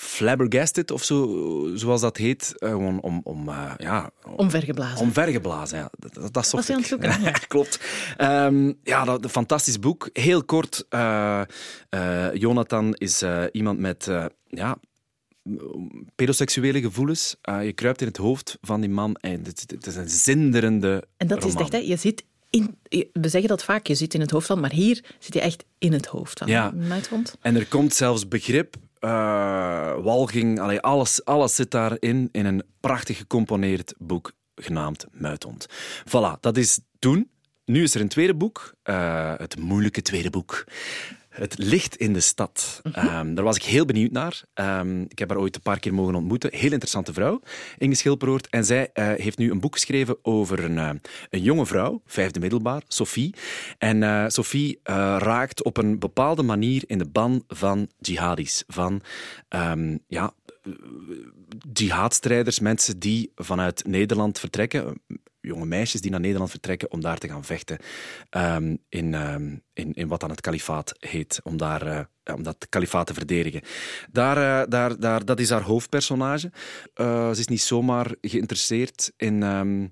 S2: flabbergasted, of zo, zoals dat heet. Eh, gewoon om, om eh, ja,
S1: Omvergeblazen.
S2: Omvergeblazen, ja. Dat, dat, dat zocht
S1: Was je aan het zoeken? Ja.
S2: Klopt. Ehm, ja, dat, een fantastisch boek. Heel kort. eh, Jonathan is iemand met... ja, pedoseksuele gevoelens. Je kruipt in het hoofd van die man en het, het is een zinderende
S1: En dat is echt, hè, je zit in... We zeggen dat vaak, je zit in het hoofd van, maar hier zit je echt in het hoofd van.
S2: Ja. En er komt zelfs begrip, walging, allee, alles, alles zit daarin in een prachtig gecomponeerd boek genaamd Muithond. Voilà, dat is toen. Nu is er een tweede boek, eh, het moeilijke tweede boek. Het licht in de stad. Ehm, daar was ik heel benieuwd naar. Ehm, ik heb haar ooit een paar keer mogen ontmoeten. Heel interessante vrouw, Inge Schilperoort. En zij eh, heeft nu een boek geschreven over een, eh, een jonge vrouw, vijfde middelbaar, Sophie. En eh, Sophie raakt op een bepaalde manier in de ban van jihadis. Van ehm, ja, jihadstrijders, mensen die vanuit Nederland vertrekken, jonge meisjes die naar Nederland vertrekken om daar te gaan vechten ehm, in, ehm, in, in wat dan het kalifaat heet, om, daar, eh, om dat kalifaat te verdedigen. Daar, eh, daar, daar, dat is haar hoofdpersonage. Eh, ze is niet zomaar geïnteresseerd in... ehm,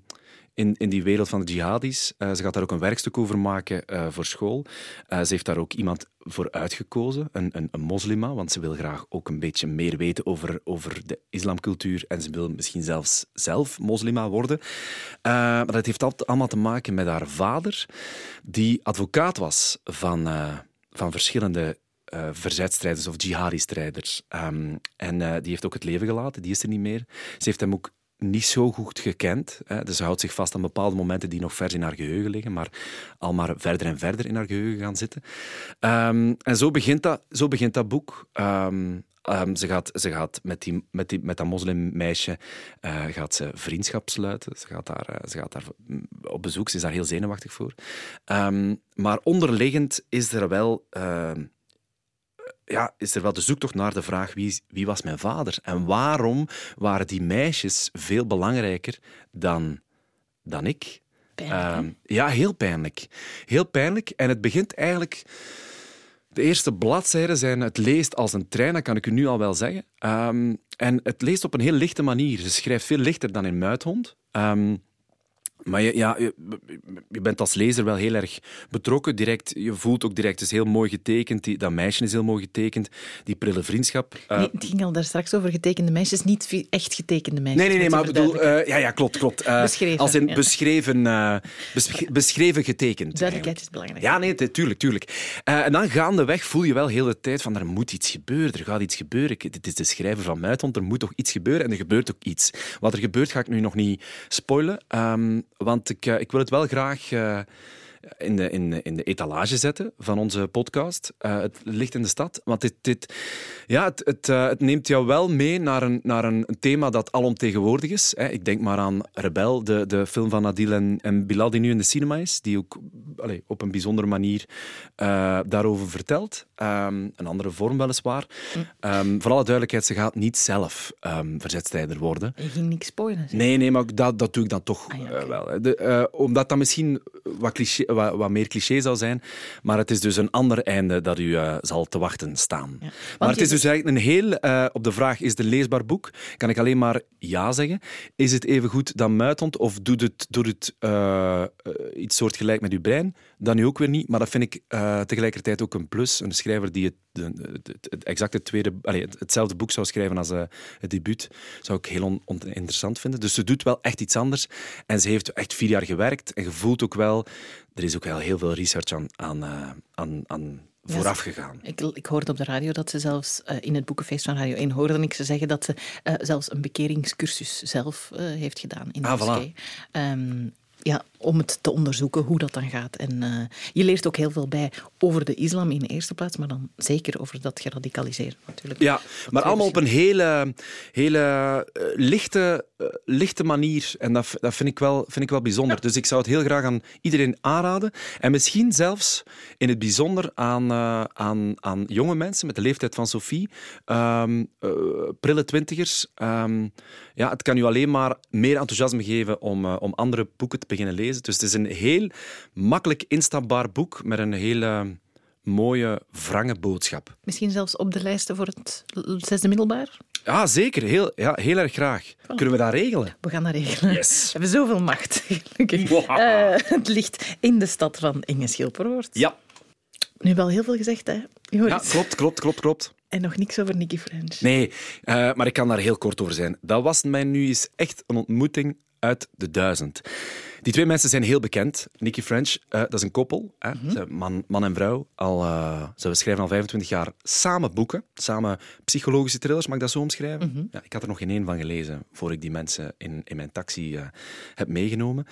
S2: in, in die wereld van de jihadis. Eh, ze gaat daar ook een werkstuk over maken eh, voor school. Eh, ze heeft daar ook iemand voor uitgekozen, een, een, een moslima, want ze wil graag ook een beetje meer weten over, over de islamcultuur en ze wil misschien zelfs zelf moslima worden. Maar dat heeft allemaal te maken met haar vader, die advocaat was van, van verschillende eh verzetstrijders of jihadi-strijders. Ehm, en die heeft ook het leven gelaten, die is er niet meer. Ze heeft hem ook niet zo goed gekend. Hè. Dus ze houdt zich vast aan bepaalde momenten die nog vers in haar geheugen liggen, maar al maar verder en verder in haar geheugen gaan zitten. Ehm, en zo begint dat, zo begint dat boek. Ehm, ehm, ze gaat, ze gaat met, die, met, die, met dat moslimmeisje eh, gaat ze vriendschap sluiten. Ze gaat, daar, eh, ze gaat daar op bezoek. Ze is daar heel zenuwachtig voor. Maar onderliggend is er wel... ja, is er wel de zoektocht naar de vraag wie, wie was mijn vader? En waarom waren die meisjes veel belangrijker dan, dan ik?
S1: Pijnlijk?
S2: Ehm, ja, heel pijnlijk. Heel pijnlijk. En het begint eigenlijk... De eerste bladzijden zijn... Het leest als een trein, dat kan ik u nu al wel zeggen. Ehm, en het leest op een heel lichte manier. Ze schrijft veel lichter dan in Muithond. Ehm, maar je, ja, je, je bent als lezer wel heel erg betrokken. Direct, je voelt ook direct, het is heel mooi getekend. Die, dat meisje is heel mooi getekend. Die prille vriendschap. Eh,
S1: Nee, het ging al daar straks over getekende meisjes, niet echt getekende meisjes.
S2: Nee, nee, nee, maar bedoel... eh, ja, ja, klopt, klopt. Eh,
S1: Beschreven,
S2: Als in
S1: ja.
S2: beschreven, eh, besch- beschreven getekend.
S1: Duidelijkheid is belangrijk.
S2: Ja, nee, tuurlijk, tuurlijk. Eh, en dan gaandeweg voel je wel heel de tijd van er moet iets gebeuren, er gaat iets gebeuren. Dit is de schrijver van Muithond, er moet toch iets gebeuren en er gebeurt ook iets. Wat er gebeurt ga ik nu nog niet spoilen, ehm, want ik, eh, ik wil het wel graag... eh, in de, in, in de etalage zetten van onze podcast. Eh, het ligt in de stad. Want dit, dit, ja, het, het, het neemt jou wel mee naar een, naar een, thema dat alomtegenwoordig is. Hè. Ik denk maar aan Rebel, de, de film van Adil en, en Bilal die nu in de cinema is. Die ook allee, op een bijzondere manier daarover vertelt. Ehm, een andere vorm weliswaar. Um, voor alle duidelijkheid, ze gaat niet zelf um, verzetstrijder worden.
S1: Je ging niks spoilen.
S2: Nee, nee, maar dat, dat doe ik dan toch ah, ja, eh, wel. De, uh, omdat dat misschien wat, cliché, wat, wat, meer cliché zal zijn. Maar het is dus een ander einde dat u uh, zal te wachten staan. Ja. Maar het is dus eigenlijk een heel... op de vraag, is het een leesbaar boek? Kan ik alleen maar ja zeggen. Is het even goed dan Muithond? Of doet het, doet het iets soortgelijk met uw brein? Dan nu ook weer niet. Maar dat vind ik tegelijkertijd ook een plus. Een schrijver die het, het, exact het tweede, allez, hetzelfde boek zou schrijven als uh, het debuut, zou ik heel interessant vinden. Dus ze doet wel echt iets anders. En ze heeft echt vier jaar gewerkt. En je voelt ook wel, er is ook wel heel veel research aan, aan, uh, aan, aan vooraf gegaan.
S1: Ik, ik hoorde op de radio dat ze zelfs uh, in het boekenfeest van Radio 1 hoorde ik ze zeggen dat ze uh, zelfs een bekeringscursus zelf uh, heeft gedaan in
S2: ah.
S1: Voilà. Um, ja, om het te onderzoeken hoe dat dan gaat. En uh, je leert ook heel veel bij over de islam in de eerste plaats, maar dan zeker over dat geradicaliseerd natuurlijk.
S2: Ja, maar allemaal op een hele, hele uh, lichte, uh, lichte manier. En dat, dat vind, ik wel, vind ik wel bijzonder. Ja. Dus ik zou het heel graag aan iedereen aanraden. En misschien zelfs in het bijzonder aan, aan, aan jonge mensen met de leeftijd van Sophie, um, prille twintigers. Um, ja, het kan u alleen maar meer enthousiasme geven om, om andere boeken te beginnen lezen. Dus het is een heel makkelijk instapbaar boek met een hele mooie, wrange boodschap.
S1: Misschien zelfs op de lijsten voor het zesde middelbaar?
S2: Ja, zeker. Heel, ja, heel erg graag. Kunnen we dat regelen?
S1: We gaan dat regelen.
S2: Yes.
S1: We hebben zoveel macht, gelukkig. Wow. Uh, het ligt in de stad van Inge Schilperoort.
S2: Ja.
S1: Nu wel heel veel gezegd, hè?
S2: Ja, klopt, klopt, klopt, klopt.
S1: En nog niks over Nicky French.
S2: Nee, uh, maar ik kan daar heel kort over zijn. Dat was mij nu eens echt een ontmoeting uit de duizend. Die twee mensen zijn heel bekend. Nicky French, uh, dat is een koppel. Hè? Mm -hmm. man, man en vrouw. Al, uh, ze schrijven al 25 jaar samen boeken. Samen psychologische thrillers, mag ik dat zo omschrijven? Mm -hmm. ja, ik had er nog geen één van gelezen voor ik die mensen in, in mijn taxi uh, heb meegenomen.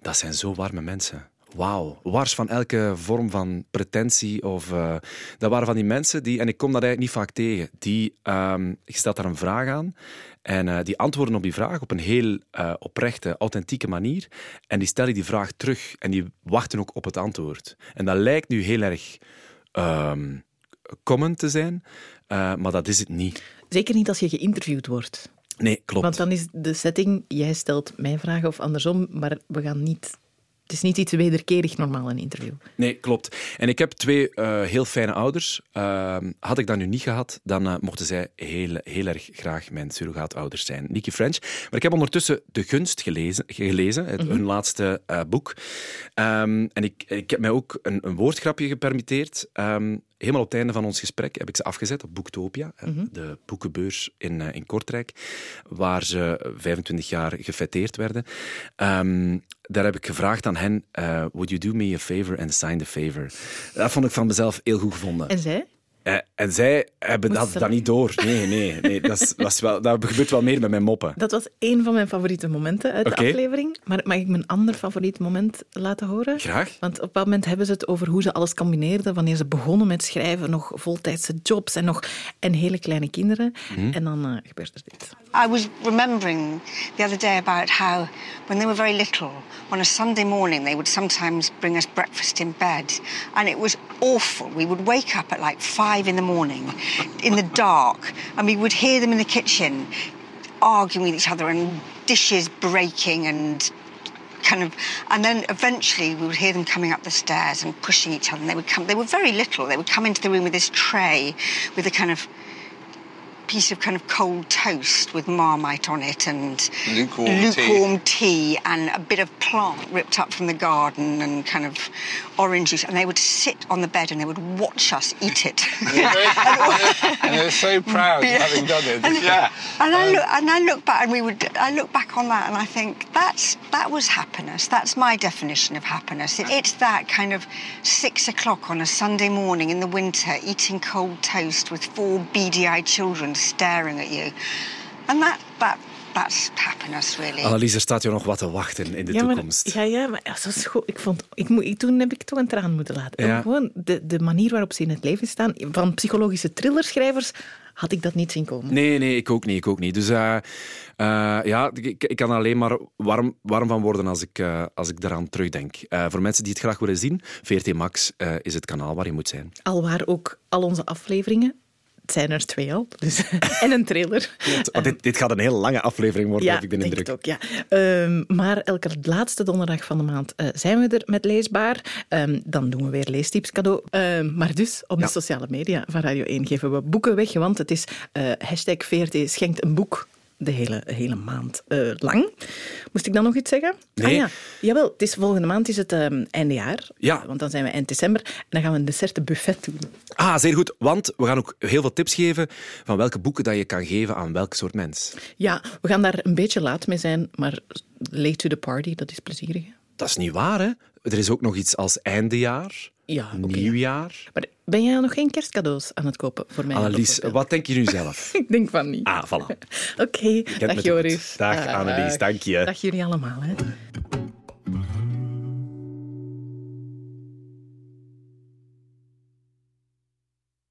S2: Dat zijn zo warme mensen wauw, wars van elke vorm van pretentie. Of, uh, dat waren van die mensen die, en ik kom dat eigenlijk niet vaak tegen, die, um, je stelt daar een vraag aan en uh, die antwoorden op die vraag op een heel uh, oprechte, authentieke manier. En die stellen die vraag terug en die wachten ook op het antwoord. En dat lijkt nu heel erg um, common te zijn, maar dat is het niet.
S1: Zeker niet als je geïnterviewd wordt.
S2: Nee, klopt.
S1: Want dan is de setting, jij stelt mij vragen of andersom, maar we gaan niet het is niet iets wederkerig normaal, een interview.
S2: Nee, klopt. En ik heb twee uh, heel fijne ouders. Uh, had ik dat nu niet gehad, dan uh, mochten zij heel, heel erg graag mijn surrogaatouders zijn. Nicky French. Maar ik heb ondertussen De Gunst gelezen, gelezen het, mm -hmm. hun laatste uh, boek. Um, en ik, ik heb mij ook een, een woordgrapje gepermitteerd. Um, helemaal op het einde van ons gesprek heb ik ze afgezet op Boektopia, mm -hmm. de boekenbeurs in, uh, in Kortrijk, waar ze 25 jaar gefeteerd werden. Um, daar heb ik gevraagd aan hen, uh, would you do me a favor and sign the favor? Dat vond ik van mezelf heel goed gevonden.
S1: En zij?
S2: Uh, en zij hebben dat, dat niet door. Nee, nee, nee. Dat, is, was wel, dat gebeurt wel meer met mijn moppen.
S1: Dat was één van mijn favoriete momenten uit okay. de aflevering. Maar mag ik mijn ander favoriet moment laten horen?
S2: Graag.
S1: Want op dat moment hebben ze het over hoe ze alles combineerden. Wanneer ze begonnen met schrijven, nog voltijdse jobs en nog en hele kleine kinderen. -hmm. En dan uh, gebeurt er dit.
S8: I was remembering the other day about how when they were very little, on a Sunday morning, they would sometimes bring us breakfast in bed. And it was awful. We would wake up at like five in the morning in the dark, and we would hear them in the kitchen arguing with each other and dishes breaking and kind of and then eventually we would hear them coming up the stairs and pushing each other and they would come they were very little. They would come into the room with this tray with a kind of piece of kind of cold toast with marmite on it and
S9: lukewarm,
S8: lukewarm
S9: tea.
S8: tea. and a bit of plant ripped up from the garden and kind of orange juice. And they would sit on the bed and they would watch us eat it.
S9: and they were so proud of having done it.
S8: And, yeah. And I um, look and I look back and we would I look back on that and I think that's that was happiness. That's my definition of happiness. It, it's that kind of six o'clock on a Sunday morning in the winter, eating cold toast with four beady-eyed children staring at you. And that, that that's happiness, really.
S2: Annelies, er staat je nog wat te wachten in de
S1: ja, maar,
S2: toekomst.
S1: ja, ja, maar ja, zo is goed. ik vond, ik moet, ik, toen heb ik toch een traan moeten laten.
S2: Ja.
S1: Gewoon de, de manier waarop ze in het leven staan. Van psychologische thrillerschrijvers had ik dat niet zien komen.
S2: Nee, nee, ik ook niet. Ik ook niet. Dus eh, eh, ja, ik, ik kan er alleen maar warm, warm van worden als ik, eh, als ik daaraan terugdenk. Eh, voor mensen die het graag willen zien, VRT Max eh, is het kanaal waar je moet zijn.
S1: Alwaar ook al onze afleveringen. Het zijn er twee al. Dus, en een trailer.
S2: Want dit, dit gaat een heel lange aflevering worden,
S1: Ja,
S2: heb ik de
S1: denk
S2: indruk.
S1: het ook, ja. Ehm, maar elke laatste donderdag van de maand eh, zijn we er met Leesbaar. Ehm, dan doen we weer leestips cadeau. Ehm, maar dus op
S2: Ja.
S1: de sociale media van Radio 1 geven we boeken weg, want het is eh hashtag VRT schenkt een boek de hele, hele maand eh, lang. Moest ik dan nog iets zeggen?
S2: Nee.
S1: Ah ja, jawel, het is, volgende maand is het ehm einde jaar.
S2: Ja.
S1: Want dan zijn we eind december. En dan gaan we een dessertenbuffet doen.
S2: Ah, zeer goed. Want we gaan ook heel veel tips geven van welke boeken dat je kan geven aan welk soort mens.
S1: Ja, we gaan daar een beetje laat mee zijn, maar late to the party, dat is plezierig.
S2: Dat is niet waar, hè? Er is ook nog iets als eindejaar,
S1: Ja,
S2: nieuwjaar.
S1: Maar ben jij nog geen kerstcadeaus aan het kopen voor mij?
S2: Annelies, wat denk je nu zelf?
S1: Ik denk van niet.
S2: Ah, voilà.
S1: Oké, dag. Joris.
S2: Dag, Annelies, dank je.
S1: Dag jullie allemaal. Hè.